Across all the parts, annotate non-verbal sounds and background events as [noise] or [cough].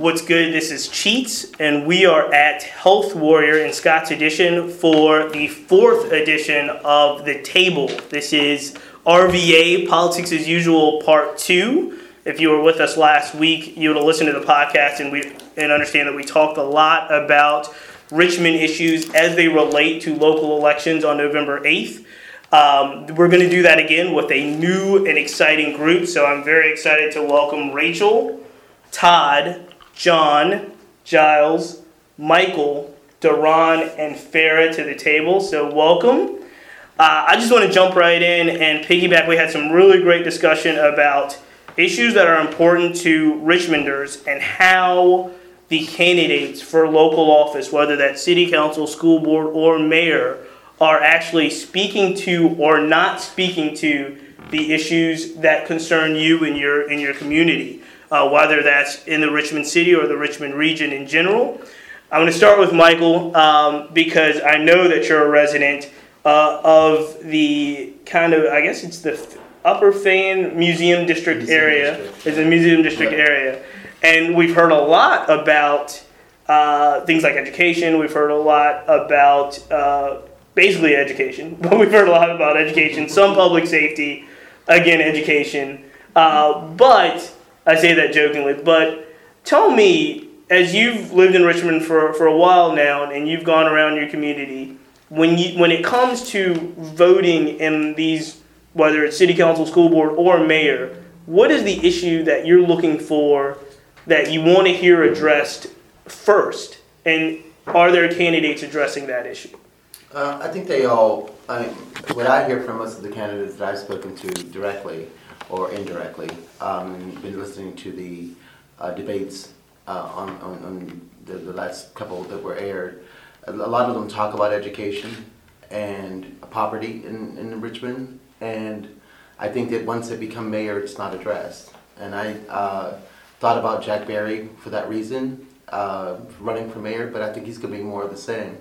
What's good? This is Cheats, and we are at Health Warrior in Scott's Addition for the fourth edition of The Table. This is RVA, Politics as Usual, Part 2. If you were with us last week, you would have listened to the podcast and, we, and understand that we talked a lot about Richmond issues as they relate to local elections on November 8th. Um, we're going to do that again with a new and exciting group, so I'm very excited to welcome Rachel, Todd, John, Giles, Michael, Duron, and Farrah to the table. So, welcome. Uh, I just want to jump right in and piggyback. We had some really great discussion about issues that are important to Richmonders and how the candidates for local office, whether that's city council, school board, or mayor, are actually speaking to or not speaking to the issues that concern you and your in your community uh, whether that's in the Richmond City or the Richmond region in general. I'm going to start with Michael um, because I know that you're a resident uh, of the kind of, I guess it's the Upper Fan Museum District museum area. District. It's a museum district area. And we've heard a lot about uh, things like education. We've heard a lot about uh, basically education, [laughs] but we've heard a lot about education, some public safety, again, education. Uh, but I say that jokingly, but tell me, as you've lived in Richmond for, for a while now and you've gone around your community, when you when it comes to voting in these whether it's city council, school board, or mayor, what is the issue that you're looking for that you want to hear addressed first? And are there candidates addressing that issue? Uh, I think they all, I mean, what I hear from most of the candidates that I've spoken to directly or indirectly. Um, been listening to the uh, debates uh, on, on, on the, the, last couple that were aired. A lot of them talk about education and poverty in, in Richmond, and I think that once they become mayor, it's not addressed. And I uh, thought about Jack Berry for that reason, uh, running for mayor, but I think he's going to be more of the same.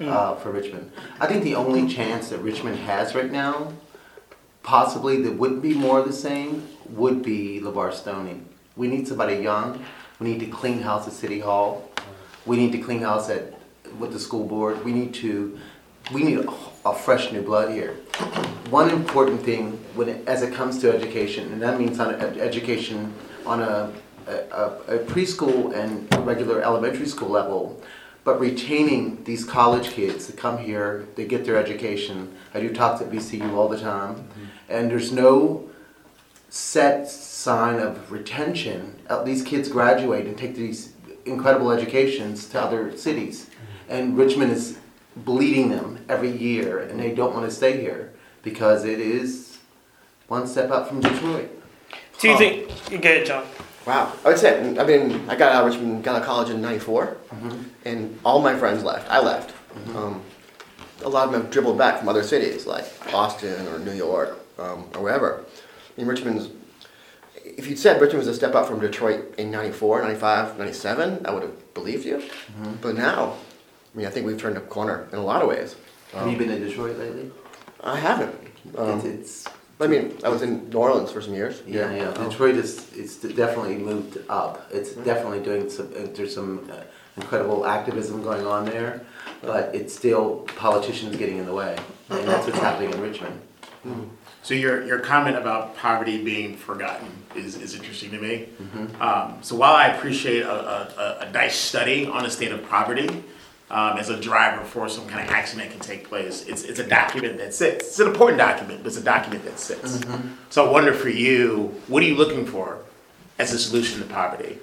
Mm. Uh, for Richmond. I think the only chance that Richmond has right now possibly that would be more the same would be LeVar Stoney. We need somebody young. We need to clean house at City Hall. We need to clean house at with the school board. We need to we need a, a fresh new blood here. One important thing when it, as it comes to education, and that means on education on a, a, a preschool and regular elementary school level, but retaining these college kids that come here, they get their education. I do talks at VCU all the time, mm-hmm. and there's no set sign of retention. These kids graduate and take these incredible educations to other cities, mm-hmm. and Richmond is bleeding them every year, and they don't want to stay here because it is one step up from Detroit. Do you think? You get it, John. Wow, I would say. I mean, I got out of Richmond, got out of college in '94, mm-hmm. and all my friends left. I left. Mm-hmm. Um, a lot of them have dribbled back from other cities like Boston or New York um, or wherever. I mean, Richmond's. If you'd said Richmond was a step up from Detroit in 94, 95, 97, I would have believed you. Mm-hmm. But now, I mean, I think we've turned a corner in a lot of ways. Have you been to Detroit lately? I haven't. Um, it's, it's I mean, I was in New Orleans for some years. Yeah, yeah. Oh. Detroit is it's definitely moved up. It's definitely doing some. Uh, there's some uh, incredible activism going on there, but it's still politicians getting in the way, and that's what's happening in Richmond. Mm-hmm. So your your comment about poverty being forgotten is, is interesting to me. Mm-hmm. Um, so while I appreciate a, a, a nice study on the state of poverty, um, as a driver for some kind of action that can take place. It's, it's a document that sits. It's an important document, but it's a document that sits. Mm-hmm. So I wonder for you, what are you looking for as a solution to poverty?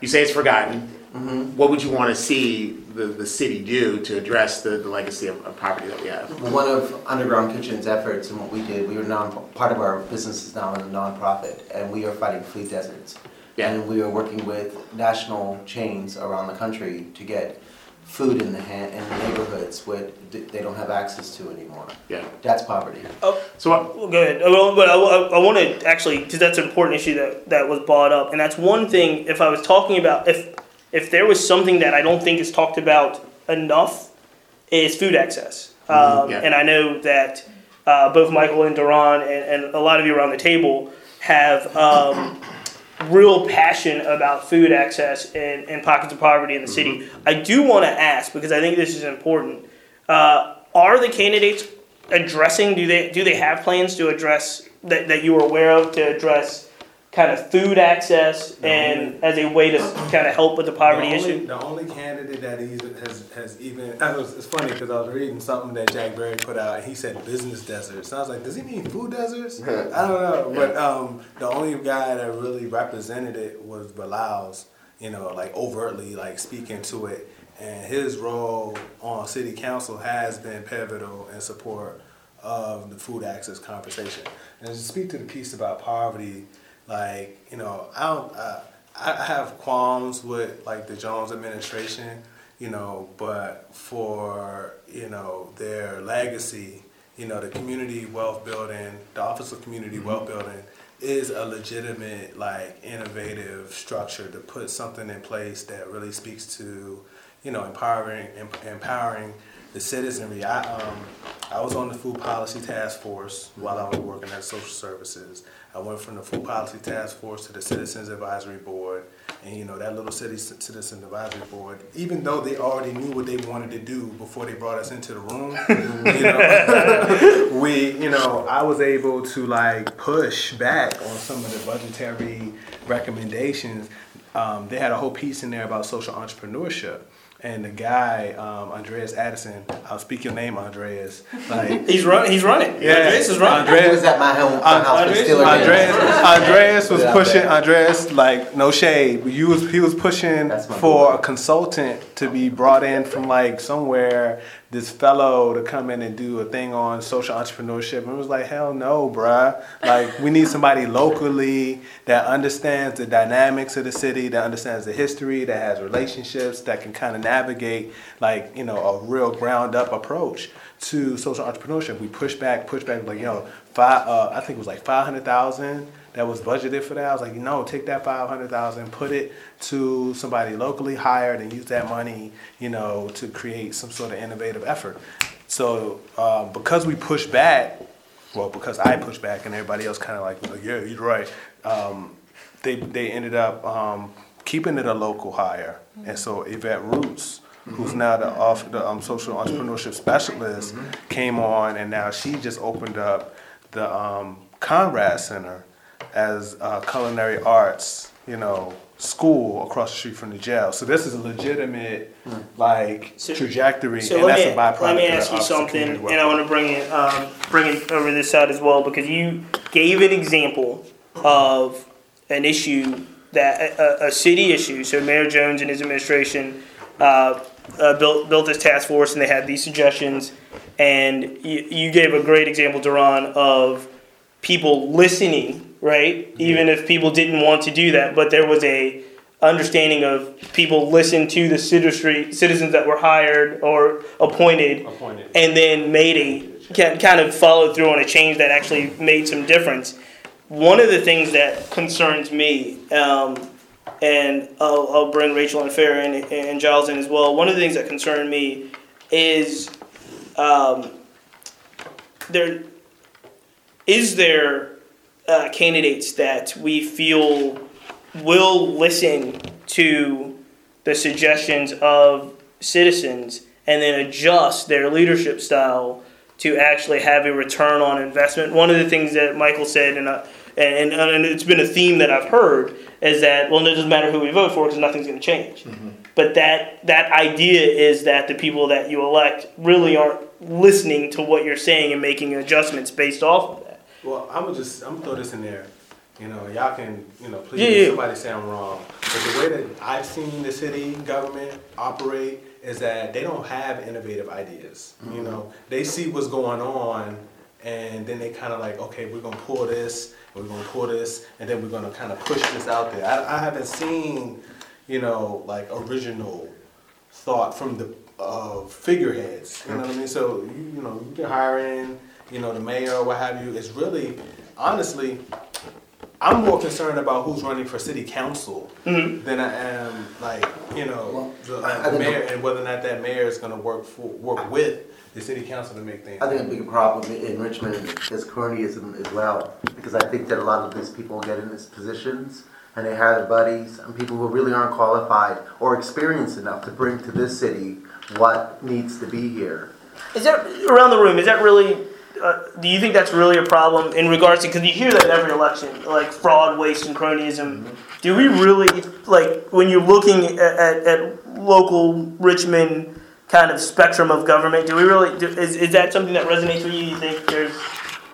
You say it's forgotten. Mm-hmm. What would you want to see the, the city do to address the, the legacy of, of poverty that we have? One of Underground Kitchen's efforts and what we did, we were non, part of our business is now a nonprofit, and we are fighting food deserts. Yeah. And we are working with national chains around the country to get food in the hand, in the neighborhoods where they don't have access to anymore. Yeah. That's poverty. Oh, so I, well, go ahead. Well, but I, I, I want to actually because that's an important issue that that was brought up, and that's one thing. If I was talking about if if there was something that I don't think is talked about enough, is food access. Mm-hmm. Um, yeah. And I know that uh, both Michael and Duron and, and a lot of you around the table have um, real passion about food access and, and pockets of poverty in the city. I do want to ask because I think this is important. Uh, are the candidates addressing? Do they do they have plans to address that, that you are aware of to address kind of food access and as a way to kind of help with the poverty the only, issue? The only candidate that he's, has has even [laughs] it was, it's funny because I was reading something that Jack Berry put out and he said business deserts. And I was like, does he mean food deserts? [laughs] I don't know, but um, the only guy that really represented it was Beliles. You know, like overtly, like speaking to it, and his role on city council has been pivotal in support of the food access conversation. And to speak to the piece about poverty, like you know, I don't. Uh, I have qualms with like the Jones administration, you know, but for you know their legacy, you know, the community wealth building, the Office of Community Wealth Building is a legitimate, like, innovative structure to put something in place that really speaks to, you know, empowering em- empowering the citizenry. I um I was on the food policy task force while I was working at social services. I went from the food policy task force to the citizens advisory board, and you know that little city citizen advisory board. Even though they already knew what they wanted to do before they brought us into the room, [laughs] you know, [laughs] we you know I was able to like push back on some of the budgetary recommendations. Um, they had a whole piece in there about social entrepreneurship. And the guy, um, Andreas Addison, I'll speak your name, Andreas. Like, [laughs] He's running. He's running. Yeah, Andreas is running. I was at my home, my house with Andreas. Andreas was Yeah, pushing. man. Andreas, like no shade, but you was he was pushing for boy. a consultant to be brought in from like somewhere. This fellow to come in and do a thing on social entrepreneurship, and it was like, hell no, bruh. Like we need somebody locally that understands the dynamics of the city, that understands the history, that has relationships, that can kind of navigate like you know a real ground up approach to social entrepreneurship. We push back, push back, like yo, five. Uh, I think it was like five hundred thousand that was budgeted for that. I was like, no, take that five hundred thousand, put it to somebody locally hired, and use that money, you know, to create some sort of innovative effort. So um, because we push back, well, because I pushed back and everybody else kind of like, like, yeah, you're right. Um, they they ended up um, keeping it a local hire, and so Yvette Roots, who's now the off the um, social entrepreneurship specialist, came on, and now she just opened up the um, Conrad Center as a culinary arts, you know, school across the street from the jail. So this is a legitimate like So- trajectory, So and let that's me, a byproduct. let me of ask you something, and I want to bring it um, bring it over this side as well because you gave an example of an issue that a, a city issue. So Mayor Jones and his administration uh, uh, built built this task force, and they had these suggestions. And you, you gave a great example, Duron, of people listening, right? Even if people didn't want to do that, but there was a understanding of people listen to the citizenry, citizens that were hired or appointed, Appointed. and then made a ki- kind of followed through on a change that actually made some difference. One of the things that concerns me, um, and I'll, I'll bring Rachel and Farrah and, and Giles in as well. One of the things that concern me is um, there is there uh, candidates that we feel will listen to the suggestions of citizens and then adjust their leadership style to actually have a return on investment. One of the things that Michael said, and, uh, and, and it's been a theme that I've heard, is that, well, it doesn't matter who we vote for because nothing's going to change. But that, that idea is that the people that you elect really aren't listening to what you're saying and making adjustments based off of that. Well, I'm gonna just I'm gonna throw this in there. You know, y'all can you know please Yeah, yeah. somebody say I'm wrong. But the way that I've seen the city government operate is that they don't have innovative ideas. You mm-hmm. know, they see what's going on, and then they kind of like, okay, we're gonna pull this, we're gonna pull this, and then we're gonna kind of push this out there. I, I haven't seen, you know, like original thought from the uh, figureheads. You know what I mean? So you, you know you can hire in, you know, the mayor or what have you. It's really, honestly, I'm more concerned about who's running for city council than I am like you know the, I the think- mayor and whether or not that mayor is going to work for work with the city council to make things. I think a big problem in Richmond is cronyism as well, because I think that a lot of these people get in these positions and they hire their buddies and people who really aren't qualified or experienced enough to bring to this city what needs to be here. Is that around the room? Is that really? Uh, do you think that's really a problem in regards to? Because you hear that in every election, like fraud, waste, and cronyism. Do we really like when you're looking at, at, at local Richmond kind of spectrum of government? Do we really? Do, is is that something that resonates with you? You think there's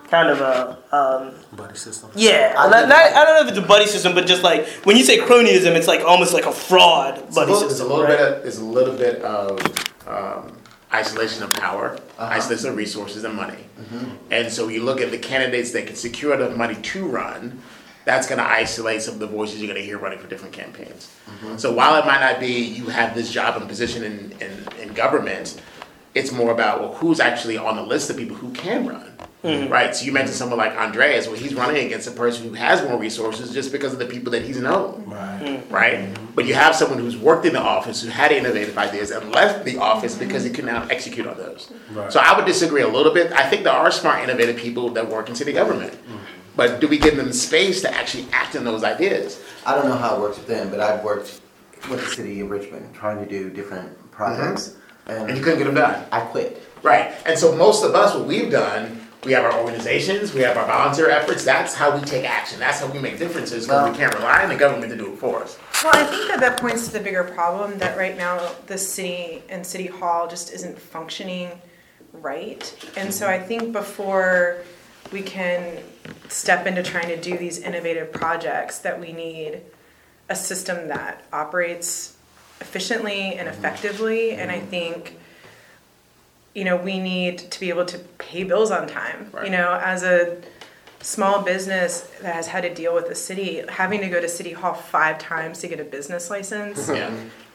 kind of a um, Buddy system. yeah? I not, not, I don't know if it's a buddy system, but just like when you say cronyism, it's like almost like a fraud It's a buddy little, it's a little right? bit of, it's a little bit of um, isolation of power, uh-huh. isolation of resources and money. Mm-hmm. And so you look at the candidates that can secure enough money to run, that's going to isolate some of the voices you're going to hear running for different campaigns. Mm-hmm. So while it might not be you have this job and position in, in, in government, it's more about well, who's actually on the list of people who can run. Mm-hmm. Right, so you mentioned someone like Andreas. Well, he's running against a person who has more resources just because of the people that he's known Right. Mm-hmm. right? Mm-hmm. But you have someone who's worked in the office, who had innovative ideas, and left the office because he could now execute on those. Right. So I would disagree a little bit. I think there are smart, innovative people that work in city government, but do we give them space to actually act on those ideas? I don't know how it works with them, but I've worked with the city of Richmond trying to do different projects, And you couldn't get them done, I quit. right? And so most of us, what we've done. We have our organizations, we have our volunteer efforts. That's how we take action. That's how we make differences because Well- we can't rely on the government to do it for us. Well, I think that that points to the bigger problem that right now the city and city hall just isn't functioning right. And so I think before we can step into trying to do these innovative projects, that we need a system that operates efficiently and effectively. And I mm-hmm. think, you know, we need to be able to pay bills on time. You know, as a small business that has had to deal with the city, having to go to city hall five times to get a business license [laughs] Yeah.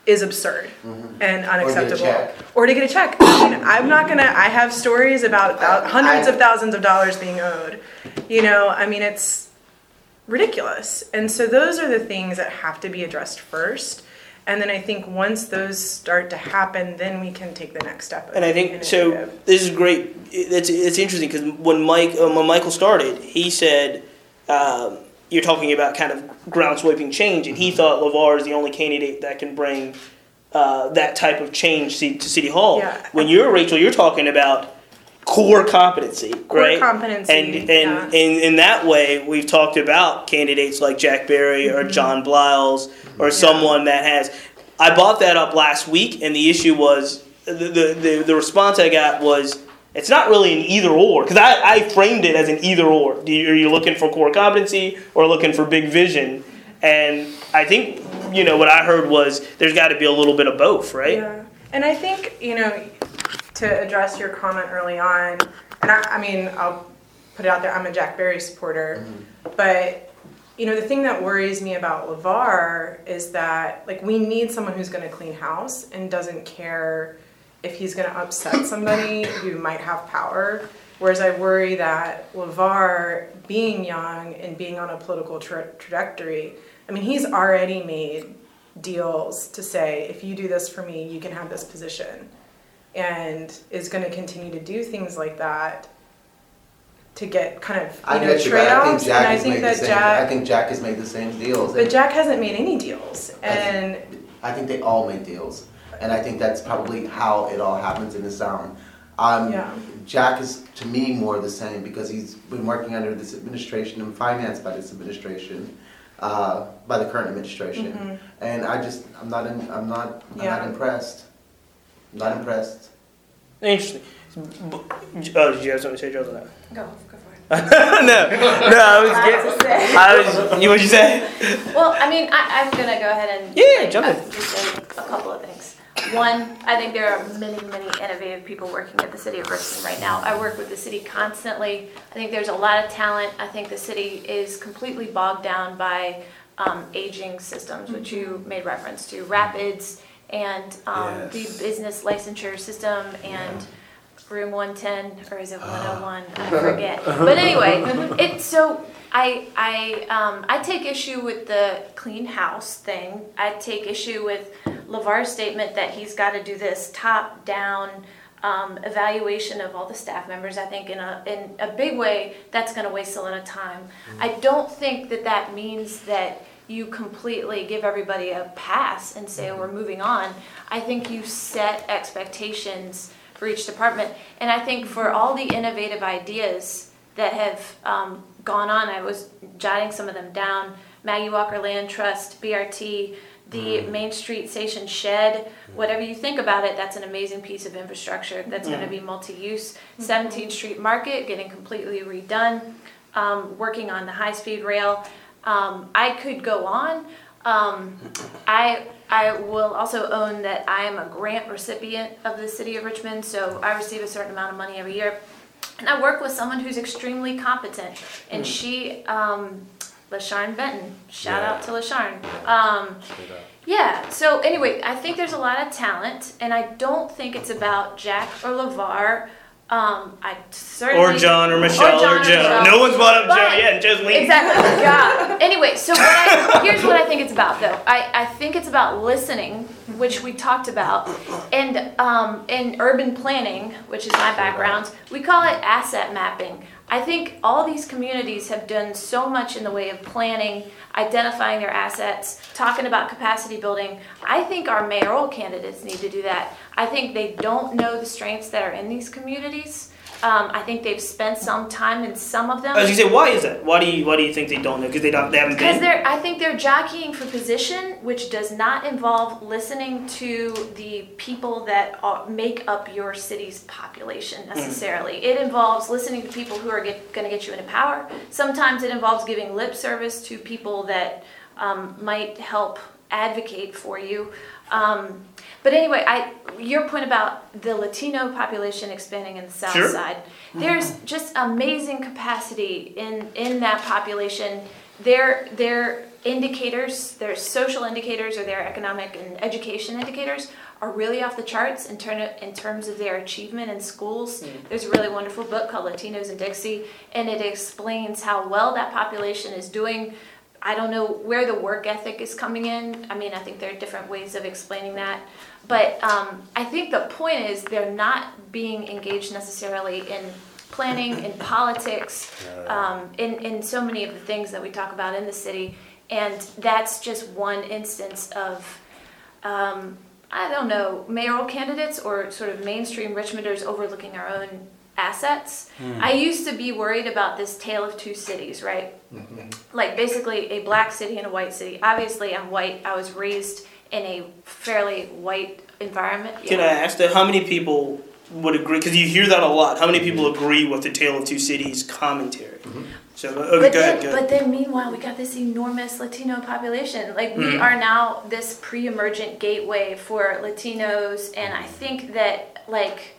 is absurd mm-hmm. and unacceptable. Or to get a check. I mean, I'm not gonna. I have stories about thou- hundreds I- of thousands of dollars being owed. You know, I mean, it's ridiculous. And so those are the things that have to be addressed first. And then I think once those start to happen, then we can take the next step. And I think so. This is great. It's it's interesting because when Mike uh, when Michael started, he said um, you're talking about kind of ground sweeping change, and he thought LeVar is the only candidate that can bring uh, that type of change to, to City Hall. Yeah. When you're Rachel, you're talking about core competency, Core right? competency, And and yeah. in in that way, we've talked about candidates like Jack Berry or Mm-hmm. John Beliles or someone that has. I bought that up last week, and the issue was the the, the, the response I got was it's not really an either or because I, I framed it as an either or. Do you, are you looking for core competency or looking for big vision? And I think you know what I heard was there's got to be a little bit of both, right? Yeah, and I think you know to address your comment early on, and I, I mean I'll put it out there. I'm a Jack Berry supporter, mm-hmm. but you know the thing that worries me about LeVar is that like we need someone who's going to clean house and doesn't care if he's going to upset [coughs] somebody who might have power. Whereas I worry that LeVar, being young and being on a political tra- trajectory, I mean, he's already made deals to say, if you do this for me, you can have this position. And is going to continue to do things like that to get kind of, I you know, get you, I think trade-offs. Jack And I has think made the that same, I think Jack has made the same deals. but Jack hasn't made any deals. I And I think they all make deals, and I think that's probably how it all happens in the sound. Um, Yeah. Jack is to me more the same because he's been working under this administration and financed by this administration, uh, by the current administration, and I just I'm not in, I'm not I'm Mm-hmm. Yeah. not impressed. I'm not impressed. Interesting. Oh, did you have something to say, Joe? No, Go, go for it. [laughs] no, no. I was [laughs] getting. to say. I was. You what you say? Well, I mean, I, I'm gonna go ahead and Yeah, like, jump in. uh, just say a couple of things. One, I think there are many, many innovative people working at the city of Richmond right now. I work with the city constantly. I think there's a lot of talent. I think the city is completely bogged down by um, aging systems, which you made reference to, rapids and um, the business licensure system and room 110 or is it 101 i [laughs] forget. But anyway it so i i um i take issue with the clean house thing. I take issue with LeVar's statement that he's got to do this top down um, evaluation of all the staff members. I think in a in a big way that's going to waste a lot of time. I don't think that that means that you completely give everybody a pass and say, oh, we're moving on. I think you set expectations for each department. And I think for mm-hmm. all the innovative ideas that have um, gone on, I was jotting some of them down. Maggie Walker Land Trust, BRT, the mm-hmm. Main Street Station shed, whatever you think about it, that's an amazing piece of infrastructure that's going to be multi-use. 17th Street Market getting completely redone, um, working on the high-speed rail. Um, I could go on. Um, I I will also own that I am a grant recipient of the city of Richmond, so I receive a certain amount of money every year. And I work with someone who's extremely competent, and she, um, LaSharn Benton, shout out to LaSharn. Um, yeah, so anyway, I think there's a lot of talent, and I don't think it's about Jack or LeVar. Um, I certainly. Or John or Michelle John or, or Joe. Michelle. No one's brought up But- Joe yet, Joe's leaving. Exactly. Yeah. [laughs] Anyway, so what I, here's what I think it's about, though. I, I think it's about listening, which we talked about, and um, in urban planning, which is my background, we call it asset mapping. I think all these communities have done so much in the way of planning, identifying their assets, talking about capacity building. I think our mayoral candidates need to do that. I think they don't know the strengths that are in these communities. Um, I think they've spent some time in some of them. Was gonna say, why is that? Why do you why do you think they don't know? Because they don't they haven't Because they're, I think they're jockeying for position, which does not involve listening to the people that are, make up your city's population necessarily. It involves listening to people who are going to get you into power. Sometimes it involves giving lip service to people that um, might help advocate for you. Um, but anyway, I your point about the Latino population expanding in the South Sure. Side. There's just amazing capacity in in that population. Their their indicators, their social indicators, or their economic and education indicators are really off the charts in turn in terms of their achievement in schools. Hmm. There's a really wonderful book called Latinos in Dixie, and it explains how well that population is doing. I don't know where the work ethic is coming in. I mean, I think there are different ways of explaining that. But um, I think the point is they're not being engaged necessarily in planning, in politics, um, in, in so many of the things that we talk about in the city. And that's just one instance of, um, I don't know, mayoral candidates or sort of mainstream Richmonders overlooking our own assets. Hmm. I used to be worried about this tale of two cities, right? Mm-hmm. Like basically a black city and a white city. Obviously, I'm white. I was raised in a fairly white environment. Can I ask that? How many people would agree? Because you hear that a lot. How many mm-hmm. people agree with the Tale of Two Cities commentary? Mm-hmm. So okay, But go ahead. then, Go ahead. but then, meanwhile, we got this enormous Latino population. Like we Mhm. are now this pre-emergent gateway for Latinos, and I think that like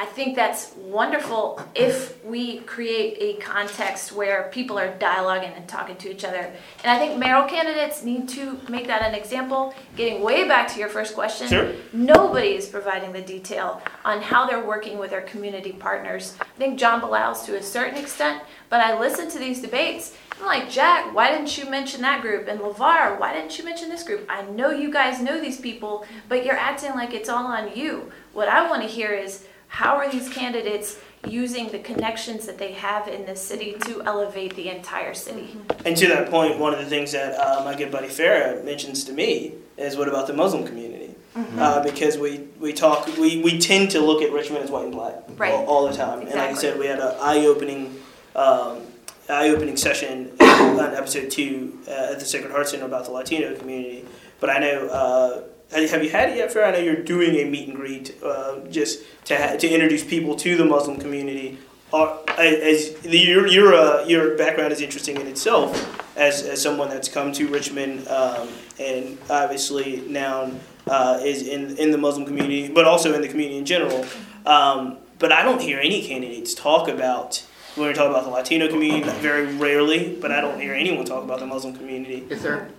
I think that's wonderful if we create a context where people are dialoguing and talking to each other. And I think mayoral candidates need to make that an example. Getting way back to your first question, Sure. nobody is providing the detail on how they're working with their community partners. I think John Beliles to a certain extent, but I listen to these debates. I'm like, Jack, why didn't you mention that group? And LeVar, why didn't you mention this group? I know you guys know these people, but you're acting like it's all on you. What I want to hear is how are these candidates using the connections that they have in this city to elevate the entire city? And to that point, one of the things that uh, my good buddy Farrah mentions to me is what about the Muslim community? Mm-hmm. Uh, because we, we talk, we, we tend to look at Richmond as white and black Right. all, all the time. And like I said, we had an eye opening um, eye opening session on episode two uh, at the Sacred Heart Center about the Latino community. But I know. Have you had it yet, Farrah? I know you're doing a meet and greet uh, just to ha- to introduce people to the Muslim community. As your your uh, your background is interesting in itself, as, as someone that's come to Richmond um, and obviously now uh, is in in the Muslim community, but also in the community in general. Um, but I don't hear any candidates talk about when we talk about the Latino community very rarely. But I don't hear anyone talk about the Muslim community. Is there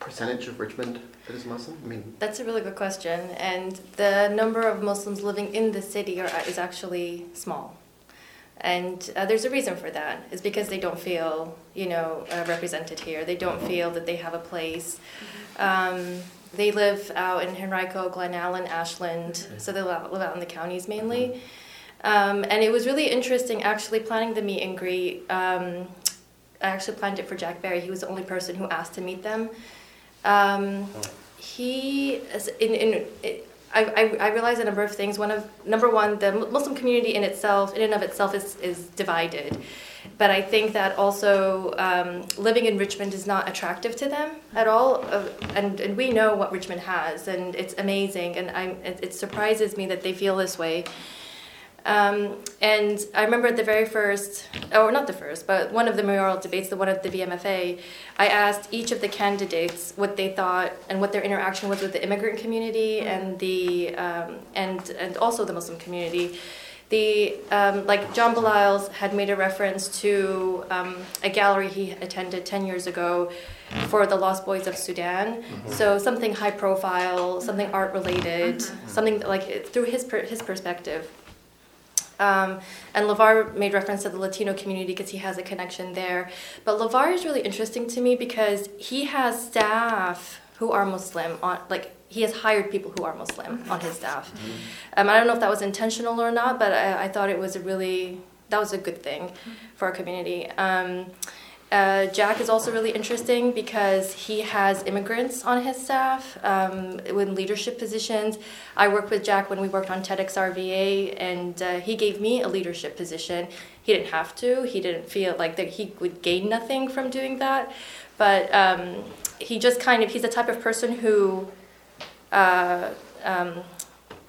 percentage of Richmond that is Muslim? I mean, That's a really good question, and the number of Muslims living in the city are, is actually small. And uh, there's a reason for that. It's because they don't feel, you know, uh, represented here. They don't feel that they have a place. Um, they live out in Henrico, Glen Allen, Ashland, so they live out, live out in the counties mainly. Um, and it was really interesting actually planning the meet and greet. Um, I actually planned it for Jack Berry. He was the only person who asked to meet them. Um, he in in. I, I, I realized a number of things. One of number one, the Muslim community in itself, in and of itself, is, is divided. But I think that also um, living in Richmond is not attractive to them at all. Uh, and, and we know what Richmond has, and it's amazing. And I, it, it surprises me that they feel this way. Um, and I remember at the very first, or not the first, but one of the mayoral debates, the one at the VMFA, I asked each of the candidates what they thought and what their interaction was with the immigrant community and the um, and and also the Muslim community. The um, like John Beliles had made a reference to um, a gallery he attended ten years ago for the Lost Boys of Sudan. So something high profile, something art related, something like through his per- his perspective. Um, and LeVar made reference to the Latino community because he has a connection there. But LeVar is really interesting to me because he has staff who are Muslim on like he has hired people who are Muslim on his staff. Um, I don't know if that was intentional or not, but I, I thought it was a really that was a good thing for our community. Um, uh, Jack is also really interesting because he has immigrants on his staff um, in leadership positions. I worked with Jack when we worked on TEDx RVA, and uh, he gave me a leadership position. He didn't have to. He didn't feel like that he would gain nothing from doing that, but um, he just kind of he's the type of person who, uh, um,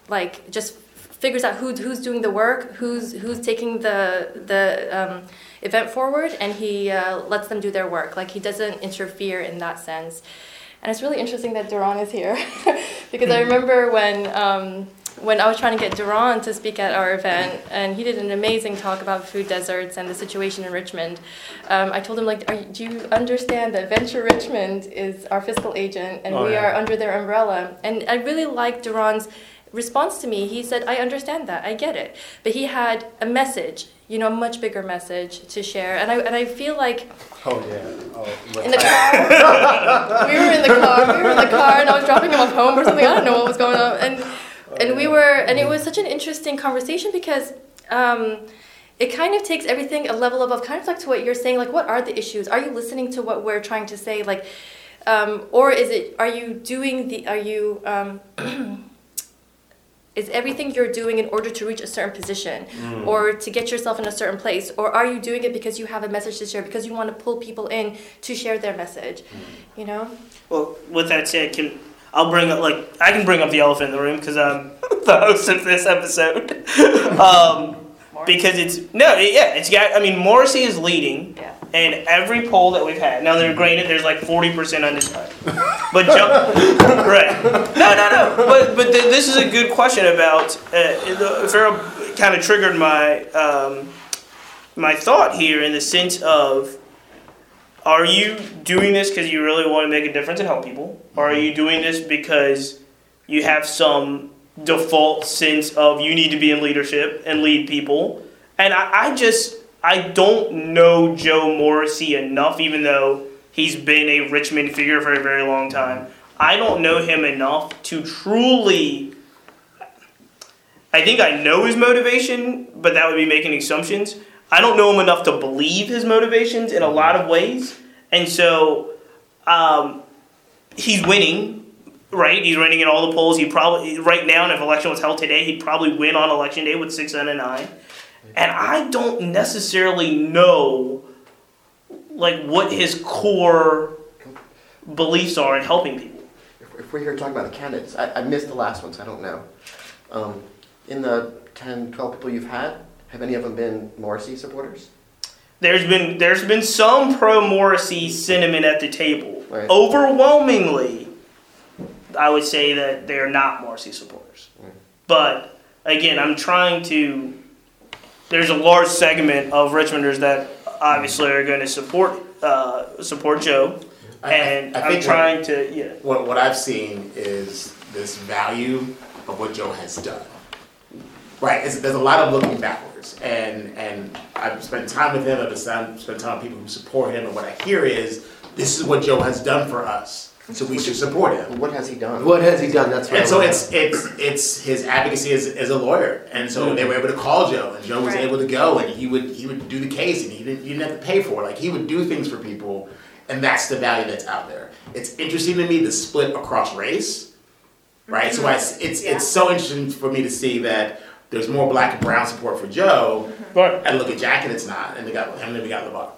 like, just figures out who, who's doing the work, who's who's taking the the um, event forward, and he uh, lets them do their work. Like he doesn't interfere in that sense. And it's really interesting that Duron is here [laughs] because I remember when um, when I was trying to get Duron to speak at our event, and he did an amazing talk about food deserts and the situation in Richmond. Um, I told him like, you- do you understand that Venture Richmond is our fiscal agent, and Oh, we yeah. are under their umbrella? And I really liked Duron's response to me. He said, I understand that, I get it, but he had a message. You know, a much bigger message to share, and I and I feel like Oh yeah. Oh, in the car. we were in the car. We were in the car, and I was dropping him off home or something. I don't know what was going on, and and we were, and it was such an interesting conversation because. Um, it kind of takes everything a level above, kind of like to what you're saying. Like, what are the issues? Are you listening to what we're trying to say? Like, um, or is it? Are you doing the? Are you? Um, [clears throat] is everything you're doing in order to reach a certain position or to get yourself in a certain place or are you doing it because you have a message to share because you want to pull people in to share their message you know Well, with that said, can I'll bring up like I can bring up the elephant in the room because I'm [laughs] the host of this episode. [laughs] um, because it's no, yeah, it's got. I mean, Morrissey is leading, Yeah. And every poll that we've had. Now, they're granted, there's like forty percent undecided, but Joe, [laughs] right? No, no, no. But but th- this is a good question about. Uh, Farrah kind of triggered my um, my thought here in the sense of are you doing this because you really want to make a difference and help people? Or are you doing this because you have some default sense of you need to be in leadership and lead people? And I, I just, I don't know Joe Morrissey enough, even though he's been a Richmond figure for a very long time. I don't know him enough to truly. I think I know his motivation, but that would be making assumptions. I don't know him enough to believe his motivations in a lot of ways, and so um, he's winning, right? He's winning in all the polls. He probably right now, if election was held today, he'd probably win on election day with six out of nine. And I don't necessarily know, like, what his core beliefs are in helping people. If, if we're here talking about the candidates, I, I missed the last ones, I don't know. Um, in the 10, 12 people you've had, have any of them been Morrissey supporters? There's been there's been some pro Morrissey sentiment at the table. Right. Overwhelmingly, I would say that they are not Morrissey supporters. Right. But again, I'm trying to. There's a large segment of Richmonders that obviously are going to support uh, support Joe, I- I- and I I'm think trying to yeah. What, what I've seen is this value of what Joe has done. Right, it's, there's a lot of looking backwards, and and I've spent time with him. I've spent time with people who support him, and what I hear is this is what Joe has done for us. So we should support him. What has he done? What has he done? That's right. And so it's it's it's his advocacy as, as a lawyer, and so they were mm-hmm. able to call Joe, and Joe was Right. able to go, and he would he would do the case, and he didn't you didn't have to pay for it. Like he would do things for people, and that's the value that's out there. It's interesting to me the split across race, right? So mm-hmm. it's it's Yeah. it's so interesting for me to see that there's more black and brown support for Joe, mm-hmm. Right. and look at Jack and it's not, and they got and then we got LeVar.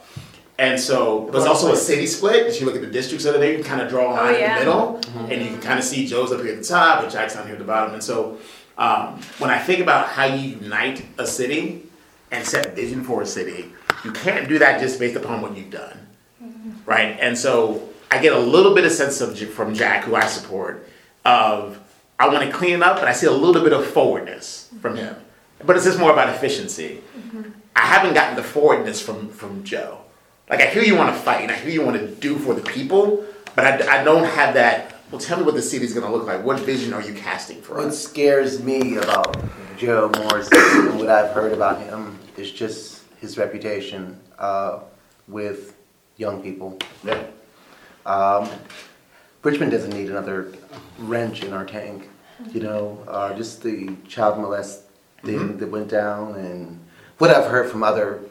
And so, but it's also a city split. If you look at the districts of it, they can kind of draw a oh, line Oh, yeah. in the middle, mm-hmm. and you can kind of see Joe's up here at the top and Jack's down here at the bottom. And so, um, when I think about how you unite a city and set vision for a city, you can't do that just based upon what you've done, mm-hmm. right? And so, I get a little bit of sense of from Jack, who I support, of I want to clean it up, but I see a little bit of forwardness from mm-hmm. him. But it's just more about efficiency. I haven't gotten the forwardness from from Joe. Like I hear you want to fight and I hear you want to do for the people, but I, I don't have that. Well, tell me what the city's going to look like. What vision are you casting for What us? What scares me about Joe Morrissey and what I've heard about him is just his reputation uh, with young people. Yeah. Um, Richmond doesn't need another wrench in our tank. You know, uh, just the child molest thing that went down and what I've heard from other.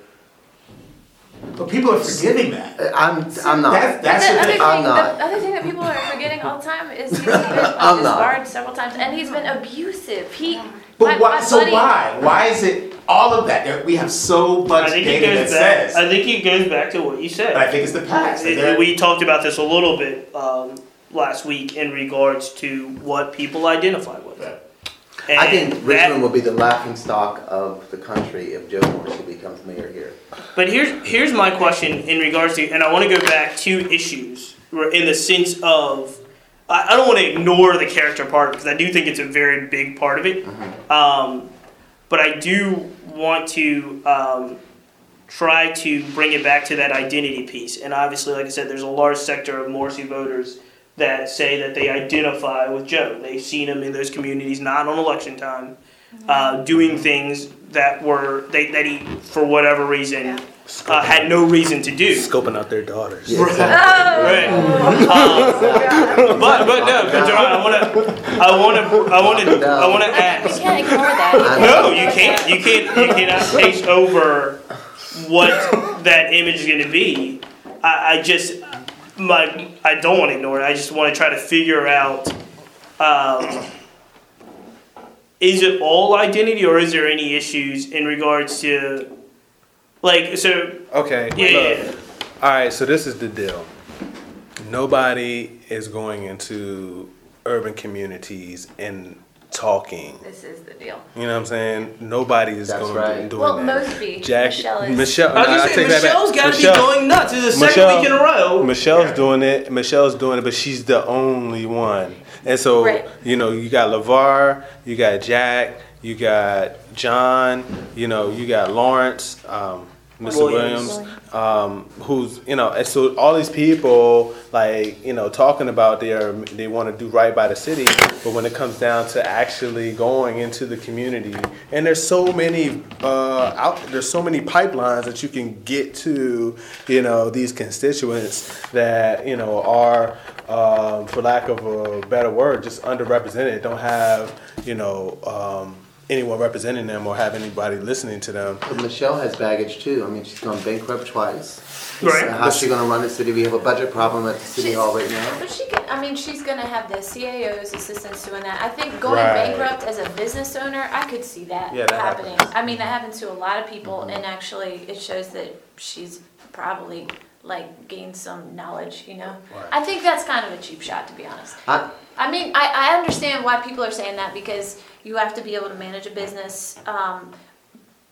But people are forgiving that. I'm I'm not. That's, that's the the other thing. I'm not. the other thing that people are forgetting all the time is he's [laughs] been I'm not. disbarred several times, and he's been abusive. He, my, But why, my so buddy, why? Why is it all of that? We have so much data that back. says. I think it goes back to what you said. But I think it's the past. And- and we talked about this a little bit um, last week in regards to what people identify with. I think that- Richmond will be the laughing stock of the country if Joe Morrissey becomes mayor here. But here's here's my question in regards to, and I want to go back to issues in the sense of, I, I don't want to ignore the character part because I do think it's a very big part of it. Um, but I do want to um, try to bring it back to that identity piece. And obviously, like I said, there's a large sector of Morrissey voters that say that they identify with Joe. They've seen him in those communities, not on election time, uh, doing things that were they, that he, for whatever reason, uh, had no reason to do. Scoping out their daughters. Yeah, exactly. Right. Um, but but no, but John, I want to I want to I want to I want to You ask. can't ignore that. No, you can't. You can't. You cannot pace over what that image is going to be. I, I just my I don't want to ignore it. I just want to try to figure out. Um, is it all identity, or is there any issues in regards to, like, so? Okay. Yeah, yeah, look. yeah. All right, so this is the deal. Nobody is going into urban communities and talking. This is the deal. You know what I'm saying? Nobody is That's going right. to doing Well, that. Mosby, Jack, Michelle is. Michelle. I, was gonna say, I Michelle's got to be going nuts. It's the second Michelle- week in a row. Michelle's doing it. Michelle's doing it, but she's the only one. And so, Right. you know, you got LeVar, you got Jack, you got John, you know, you got Lawrence, um, Mr. Williams. Williams, um, who's, you know, and so all these people, like, you know, talking about their, they want to do right by the city, but when it comes down to actually going into the community, and there's so many, uh, out, there's so many pipelines that you can get to, you know, these constituents that, you know, are, um, for lack of a better word, just underrepresented, don't have, you know, um, anyone representing them or have anybody listening to them. But Michelle has baggage too. I mean, she's gone bankrupt twice. Right. How's she gonna run the city? We have a budget problem at the city She's- hall right now. But she can, I mean, she's gonna have the CAO's assistants doing that. I think going Right. bankrupt as a business owner, I could see that Yeah, that happening. happens. I mean, that mm-hmm. happens to a lot of people, mm-hmm. and actually, it shows that she's probably like gained some knowledge, you know? I think that's kind of a cheap shot, to be honest. I, I mean, I, I understand why people are saying that because you have to be able to manage a business. Um,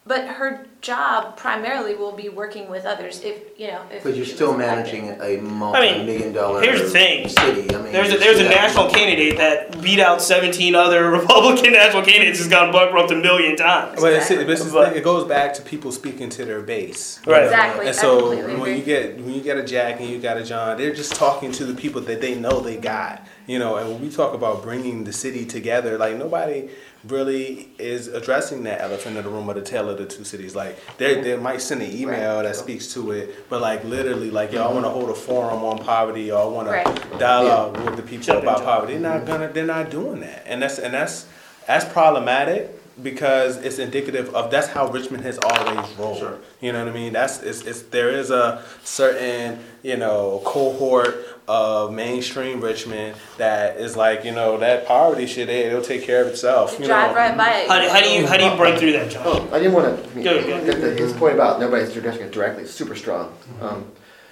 but her job primarily will be working with others if, you know, if. but you're still managing a multi-million dollar here's the thing. city. I mean, There's a, there's a still have- national candidate that beat out 17 other [laughs] Republican national candidates has gone bankrupt a million times. But it's, it's, it's, But- it goes back to people speaking to their base. Right. Exactly, And so when agree. you get when you get a Jack and you got a John, they're just talking to the people that they know they got. You know, and when we talk about bringing the city together, like nobody really is addressing that elephant in the room or the tale of the two cities. Like they they might send an email that speaks to it, but like literally, like y'all want to hold a forum on poverty, or I want Right. to dialogue with the people Jump in, about jump. poverty. They're not gonna. They're not doing that, and that's and that's that's problematic because it's indicative of that's how Richmond has always rolled. You know what I mean? That's it's, it's there is a certain you know cohort of mainstream Richmond that is like you know that poverty shit. Hey, it'll take care of itself. You Drive know? right by it. How do, how do you how do you break through that, John? Oh, I didn't want to. I mean, Go, go. the- the- his point about nobody's addressing it directly is super strong. Um,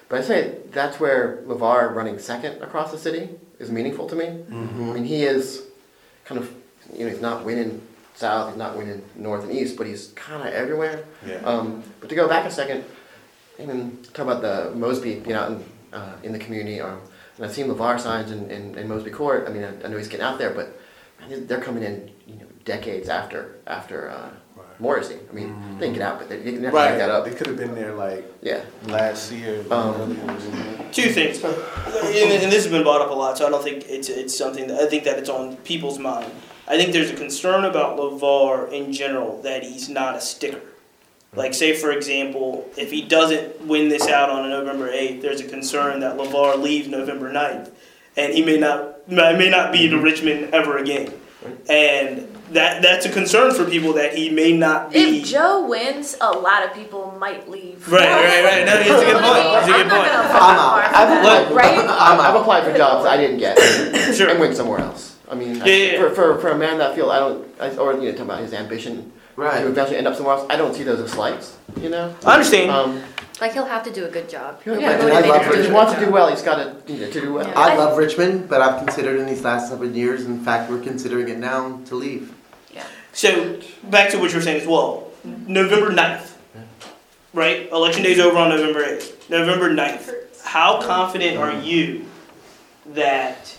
but I say that's where LeVar running second across the city is meaningful to me. I mean, he is kind of, you know, he's not winning south, he's not winning north and east, but he's kind of everywhere. Yeah. Um, but to go back a second, and talk about the Mosby being out in, uh, in the community, um, and I've seen LeVar signs in, in, in Mosby Court. I mean, I, I know he's getting out there, but man, they're coming in, you know, decades after after uh, Right. Morrissey. I mean, they didn't get out, but they, they never Right. that up. They could have been there like Yeah. last year. Um, Two things, and, and this has been brought up a lot, so I don't think it's it's something that I think that it's on people's mind. I think there's a concern about LeVar in general that he's not a sticker. Like, say for example, if he doesn't win this out on November eighth, there's a concern that LeVar leaves November 9th, and he may not may not be to mm-hmm. Richmond ever again, and that that's a concern for people that he may not be. If Joe wins, a lot of people might leave. Right, right, right. No, it's a good point. It's a good I'm not point. gonna vote I'm out. I've applied, Right? I've, I've applied for jobs I didn't get Sure. and went somewhere else. I mean, Yeah, yeah, yeah. For, for, for a man that feel I don't, I, or you know, talking about his ambition Right. to eventually end up somewhere else, I don't see those as slights. You know. I understand. Um, Like he'll have to do a good job. yeah, He'll yeah, I love to if he wants to do well, he's got to, you know, to do well. Yeah. I I- love Richmond, but I've considered in these last seven years, in fact, we're considering it now to leave. Yeah. So back to what you were saying as well. November 9th. Right? Election day's over on November 8th. November 9th. How confident are you that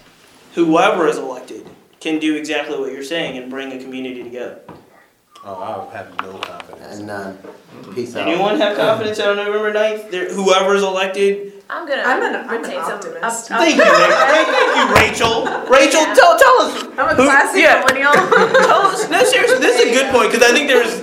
whoever is elected can do exactly what you're saying and bring a community together? Oh, I have no confidence. And uh, peace out. Anyone have confidence that on November 9th, there, whoever's elected? I'm gonna. I'm an- I'm an retain some- optimist. up- Thank you, Ra- thank you, Rachel. Rachel, tell, tell us. I'm a Who- classic yeah. millennial. [laughs] Tell us. No, seriously, this is a good point because I think there's.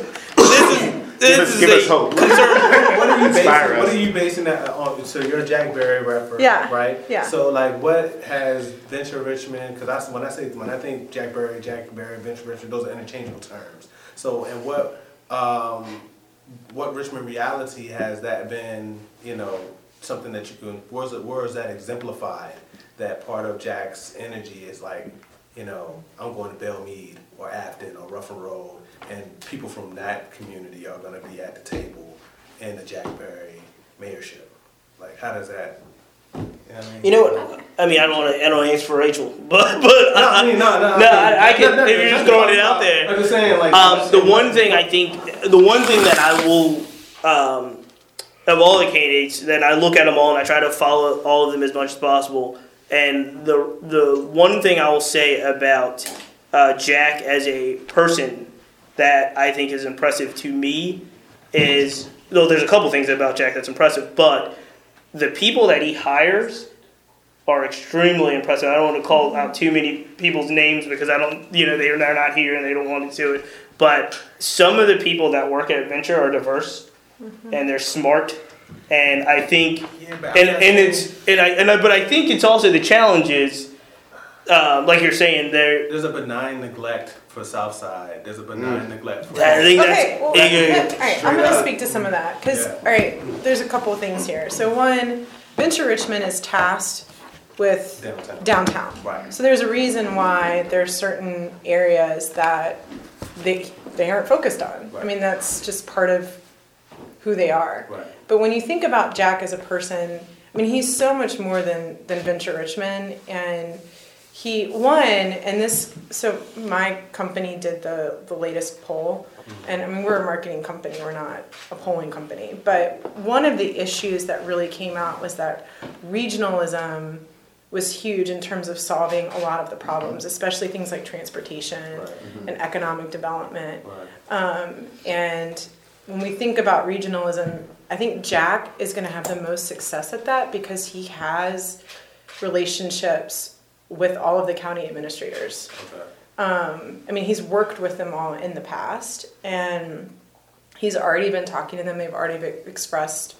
This is. Us- is give a us hope. concern. what are you basing? What are you basing that on? So you're a Jack Berry rapper, Yeah, right? yeah. So like, what has Venture Richmond? Because I when I say when I think Jack Berry, Jack Berry, Venture Richmond, those are interchangeable terms. So and what um, what Richmond reality has that been? You know, something that you can. Where's it? Where is that exemplified? That part of Jack's energy is like, you know, I'm going to Bellemeade or Afton or Ruffin Road, and people from that community are going to be at the table in the Jack Berry mayorship. Like, how does that? You know what I mean? You know what? I mean, I don't want to. I don't answer for Rachel, [laughs] but but No, I mean, no, no. no, I, I can. no, no, if you're just throwing it out there, I'm just saying, like, um, the one thing I think, the one thing that I will, um, of all the candidates, that I look at them all and I try to follow all of them as much as possible. And the the one thing I will say about uh, Jack as a person that I think is impressive to me is, though there's a couple things about Jack that's impressive, but the people that he hires are extremely impressive. I don't want to call out too many people's names because I don't, you know, they're, they're not here and they don't want to do it. But some of the people that work at Venture are diverse mm-hmm. and they're smart. And I think, Yeah, but I'm and, and it's, and I, and I, but I think it's also the challenge is, uh, like you're saying, there. There's a benign neglect for Southside. There's a benign neglect for. I think that's. Okay, well, yeah, yeah, yeah. all right, I'm gonna speak to some of that, because, Yeah. all right, there's a couple of things here. So one, Venture Richmond is tasked with Downtown. downtown. Right. So there's a reason why there's certain areas that they, they aren't focused on. Right. I mean, that's just part of who they are. Right. But when you think about Jack as a person, I mean, he's so much more than, than Venture Richmond. And he, won, and this, so my company did the, the latest poll. Mm-hmm. And I mean, we're a marketing company, we're not a polling company. But one of the issues that really came out was that regionalism was huge in terms of solving a lot of the problems, mm-hmm. especially things like transportation mm-hmm. and economic development. Um, and when we think about regionalism, I think Jack is going to have the most success at that because he has relationships with all of the county administrators. Um, I mean, he's worked with them all in the past, and he's already been talking to them. They've already expressed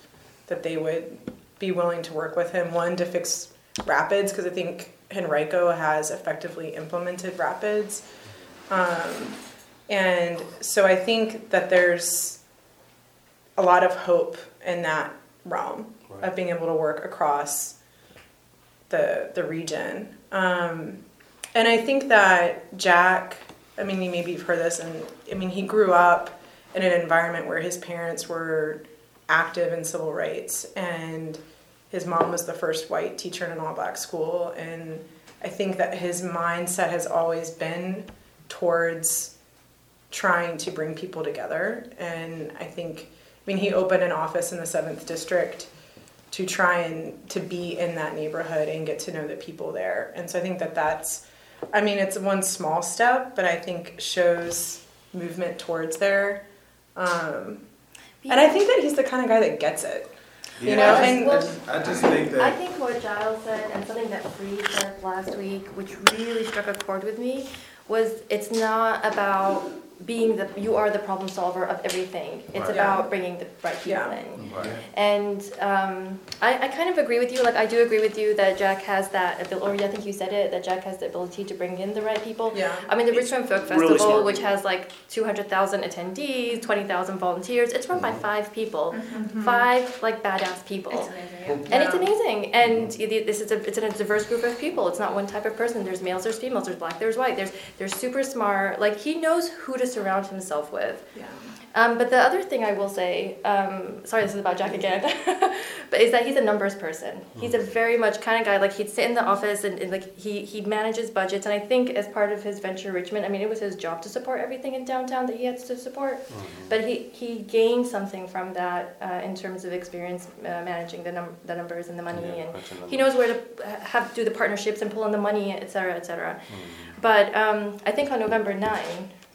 that they would be willing to work with him. One to fix rapids because I think Henrico has effectively implemented rapids, um, and so I think that there's a lot of hope in that realm of being able to work across the the region. Um, and I think that Jack, I mean, maybe you've heard this, and I mean, he grew up in an environment where his parents were active in civil rights, and his mom was the first white teacher in an all black school. And I think that his mindset has always been towards trying to bring people together. And I think, I mean, he opened an office in the 7th District to try and to be in that neighborhood and get to know the people there. And so I think that that's, I mean, it's one small step, but I think shows movement towards there. Um, and I think that he's the kind of guy that gets it. You know, I and just, I just think that I think what Giles said and something that Free said last week, which really struck a chord with me, was it's not about being the you are the problem solver of everything. It's Right. about bringing the right people Yeah. in. Right. And um, I, I kind of agree with you. Like I do agree with you that Jack has that ability, or I think you said it, that Jack has the ability to bring in the right people. Yeah. I mean, the It's Richmond Folk really Festival, smart which has like 200,000 attendees, 20,000 volunteers, it's run by mm-hmm. five people, mm-hmm. five like badass people. It's amazing. And it's Yeah. amazing. And mm-hmm. it- this is a it's a diverse group of people. It's not one type of person. There's males, there's females, there's black, there's white. There's they're super smart. Like he knows who to surround himself with. yeah. Um, but the other thing I will say, um, sorry, this is about Jack again, [laughs] but is that he's a numbers person. He's a very much kind of guy. Like he'd sit in the office and, and like he he manages budgets. And I think as part of his venture Richmond, I mean, it was his job to support everything in downtown that he had to support. But he he gained something from that uh, in terms of experience uh, managing the num- the numbers and the money, and he knows where to uh, have do the partnerships and pull in the money, et cetera, et cetera. But um, I think on November 9,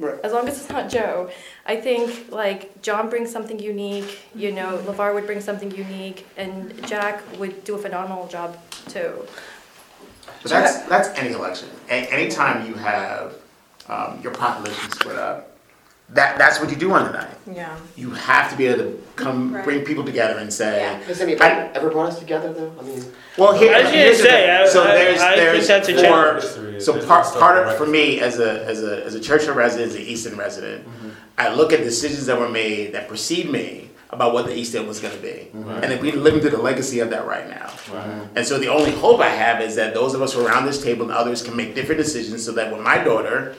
Right. as long as it's not Joe, I think like John brings something unique, you know, LeVar would bring something unique, and Jack would do a phenomenal job too. But that's, that's any election. A- anytime you have um, your population split up, that, that's what you do on the night. Yeah. You have to be able to come, Right. bring people together and say, Yeah. Has anybody ever brought us together though? I mean, well, here, I was gonna here's say. I- so I- there's, I think there's that's a for- challenge. So part, part of, for me, as a, as a, as a Church Hill resident, as an East End resident, I look at decisions that were made that precede me about what the East End was gonna be. And then we're living through the legacy of that right now. And so the only hope I have is that those of us who are around this table and others can make different decisions so that when my daughter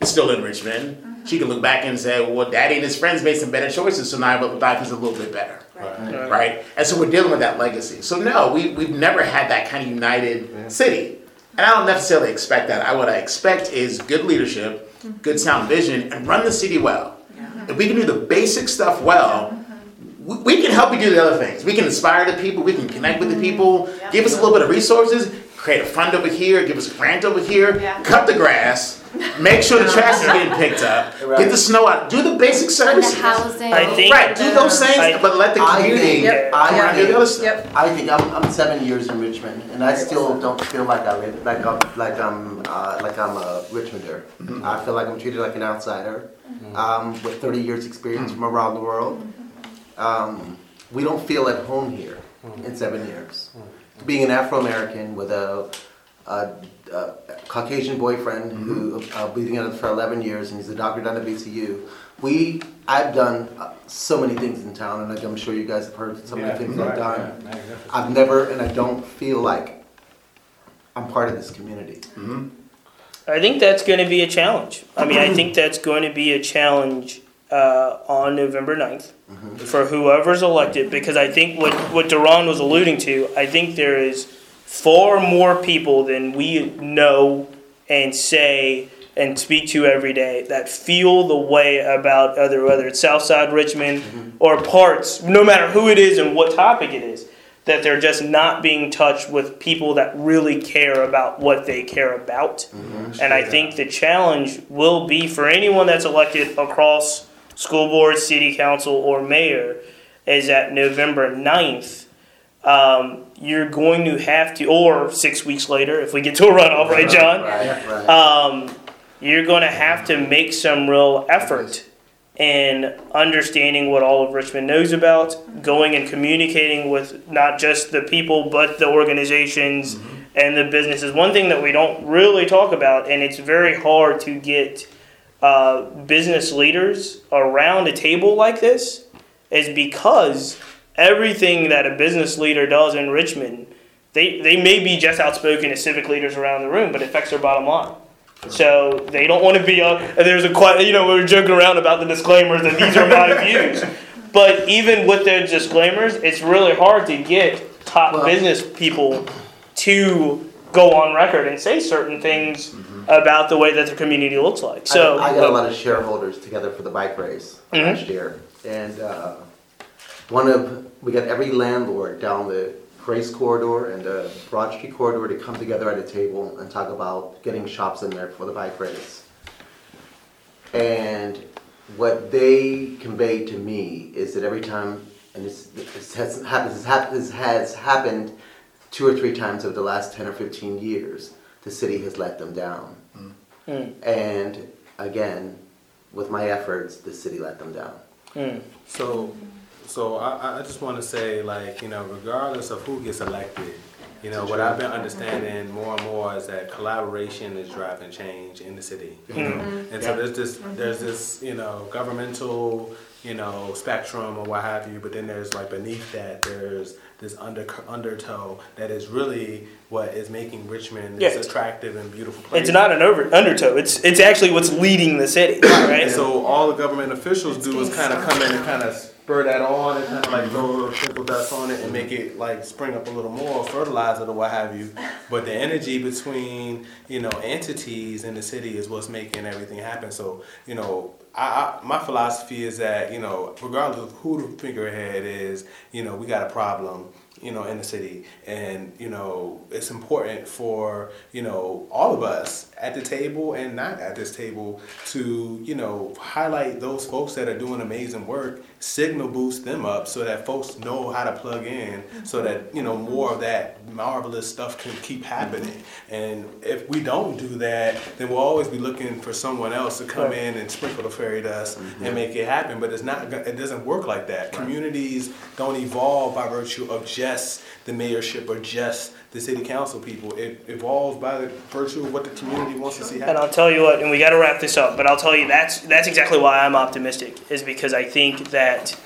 is still in Richmond, she can look back and say, well, daddy and his friends made some better choices, so now the life is a little bit better. Right. Right? And so we're dealing with that legacy. So no, we, we've never had that kind of united city. And I don't necessarily expect that. I, what I expect is good leadership, good sound vision, and run the city well. If we can do the basic stuff well, we, we can help you do the other things. We can inspire the people, we can connect with the mm-hmm. people, give us a little bit of resources, create a fund over here, give us a grant over here, Yeah. cut the grass, make sure the trash is getting picked up, get the snow out, do the basic And the services. housing. I think- Right, do those things, I- but let the I community think, Yep. I come around and do the other stuff. Yep. I think I'm, I'm seven years in Richmond, and I still don't feel like I live like I'm like I'm uh, like I'm a Richmonder. I feel like I'm treated like an outsider, um, with 30 years experience from around the world. Um, we don't feel at home here in seven years. Being an Afro American with a, a, a Caucasian boyfriend who uh, been together for 11 years, and he's a doctor down at VCU. We, I've done uh, so many things in town, and like I'm sure you guys have heard some of the things I've done. I've never, and I don't feel like I'm part of this community. I think that's going to be a challenge. I mean, I think [clears throat] that's going to be a challenge uh, on November 9th for whoever's elected because I think what, what Duron was alluding to, I think there is far more people than we know and say and speak to every day that feel the way about other whether it's Southside Richmond or parts, no matter who it is and what topic it is. that they're just not being touched with people that really care about what they care about. And I think the challenge will be for anyone that's elected across school board, city council, or mayor is that November 9th, um, you're going to have to, or six weeks later, if we get to a runoff, right, John? Right, right. um, you're going to have to make some real effort in understanding what all of Richmond knows about, going and communicating with not just the people, but the organizations and the businesses. One thing that we don't really talk about, and it's very hard to get uh, business leaders around a table like this, is because everything that a business leader does in Richmond, they, they may be just outspoken as civic leaders around the room, but it affects their bottom line. So they don't want to be on. and There's a quite, you know, we were joking around about the disclaimers that these are my [laughs] views. But even with their disclaimers, it's really hard to get top Well- business people to go on record and say certain things about the way that the community looks like. So I, I got a lot of shareholders together for the bike race Mhm. last year, and uh, one of we got every landlord down the Grace corridor and the Broad Street corridor to come together at a table and talk about getting shops in there for the bike race. And what they conveyed to me is that every time, and this, this has happened, this, hap- this has happened two or three times over the last ten or fifteen years, the city has let them down. Mm. And again, with my efforts, the city let them down. mm, So, so I, I just want to say, like, you know, regardless of who gets elected, you know, what I've been understanding more and more is that collaboration is driving change in the city. Mm-hmm. You know? And so there's this, mm-hmm. there's this, you know, governmental, you know, spectrum or what have you, but then there's like beneath that, there's this under, undertow that is really what is making Richmond this Yeah. attractive and beautiful place. it's not an over undertow. It's it's actually what's leading the city, right? And so all the government officials do is kind of come in and kind of spur that on and kind of like throw a little sprinkle dust on it and make it like spring up a little more, fertilizer or what have you. But the energy between you know entities in the city is what's making everything happen. So you know. I, I, my philosophy is that you know, regardless of who the figurehead is, you know, we got a problem, you know, in the city, and you know, it's important for you know all of us at the table and not at this table to you know highlight those folks that are doing amazing work, signal boost them up so that folks know how to plug in, so that you know more of that marvelous stuff can keep happening. And if we don't do that, then we'll always be looking for someone else to come Right. in and sprinkle the fairy dust and mm-hmm. make it happen. But it's not it doesn't work like that. Communities don't evolve by virtue of just the mayorship or just the city council people. It evolves by the virtue of what the community wants to see happen. And. I'll tell you what, and we got to wrap this up. But I'll tell you that's that's exactly why I'm optimistic, is because I think that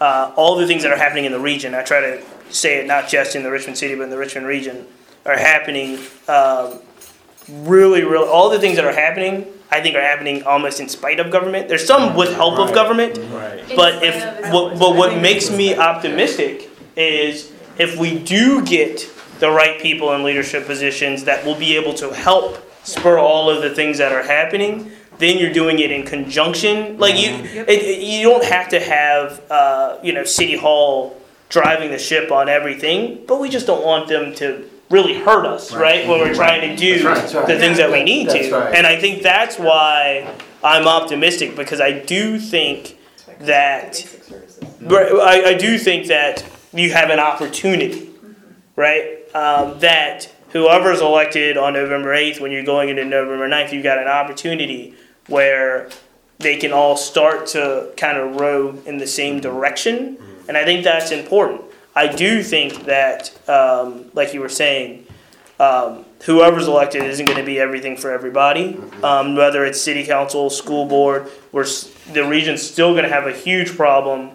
uh, all the things that are happening in the region, I try to say it not just in the Richmond city, but in the Richmond region, are happening. Um, really, really, all the things that are happening, I think, are happening almost in spite of government. There's some with help of government, Right. but if what, but what makes me optimistic is if we do get the right people in leadership positions that will be able to help spur all of the things that are happening then you're doing it in conjunction like you it, it- you don't have to have uh, you know city hall driving the ship on everything but we just don't want them to really hurt us right, when we're trying to do That's right, that's right. the things that we need That's to and i think that's why i'm optimistic because i do think that Basic services. Right, I, I do think that you have an opportunity, right? Um, that whoever's elected on November 8th, when you're going into November 9th, you've got an opportunity where they can all start to kind of row in the same direction. And I think that's important. I do think that, um, like you were saying, um, whoever's elected isn't going to be everything for everybody. Um, whether it's city council, school board, we're, the region's still going to have a huge problem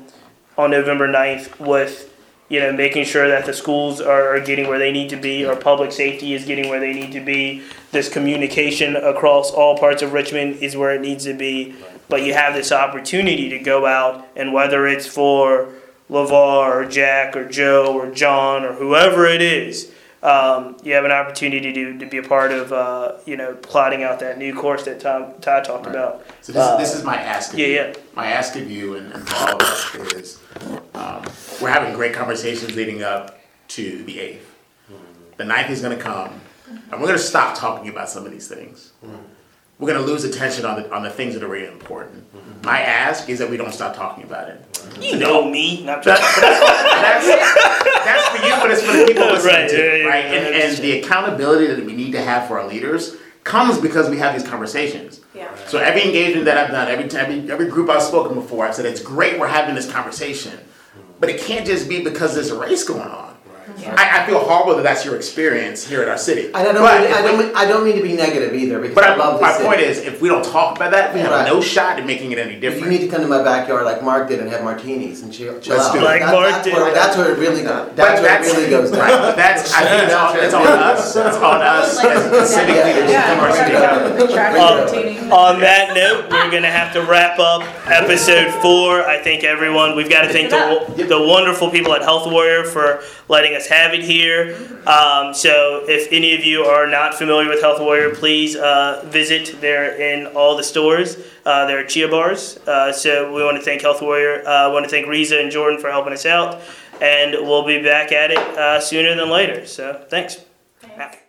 on November 9th with you know making sure that the schools are, are getting where they need to be, or public safety is getting where they need to be. This communication across all parts of Richmond is where it needs to be. But you have this opportunity to go out and whether it's for LeVar or Jack or Joe or John or whoever it is, um, you have an opportunity to, to be a part of uh, you know plotting out that new course that Tom Todd talked Right. about. So this, Uh, is, this is my ask of yeah, you. yeah. My ask of you and, and all of us is, um, we're having great conversations leading up to the eighth. The ninth is going to come, and we're going to stop talking about some of these things. We're going to lose attention on the on the things that are really important. My ask is that we don't stop talking about it. You know me. Not That- that's, that's for you, but it's for the people [laughs] listening Right, too, yeah, yeah, right? yeah, And, and the accountability that we need to have for our leaders comes because we have these conversations. Yeah. So every engagement that I've done, every every every group I've spoken before, I've said it's great we're having this conversation, but it can't just be because there's a race going on. I, I feel horrible that that's your experience here at our city. And I don't, But mean, I don't, mean- I don't mean to be negative either because but I I, love the my city. point is, if we don't talk about that, we have Right. no shot at making it any different. You need to come to my backyard like Mark did and have martinis and chill, chill Let's out. do it. Like That- Mark that's did. Where, that's where it really goes. But That's where it really goes down. Right, that's, I think it's on, it's on [laughs] us, it's on us as civic Yeah. leaders to keep our city [laughs] Um. On that note, we're gonna have to wrap up episode four. I thank everyone. We've got to thank the, the wonderful people at Health Warrior for letting us have it here. Um, so, if any of you are not familiar with Health Warrior, please uh, visit. They're in all the stores. Uh, they're Chia bars. Uh, so, we want to thank Health Warrior. Uh, I want to thank Risa and Jourdan for helping us out, and we'll be back at it uh, sooner than later. So, thanks. Thanks.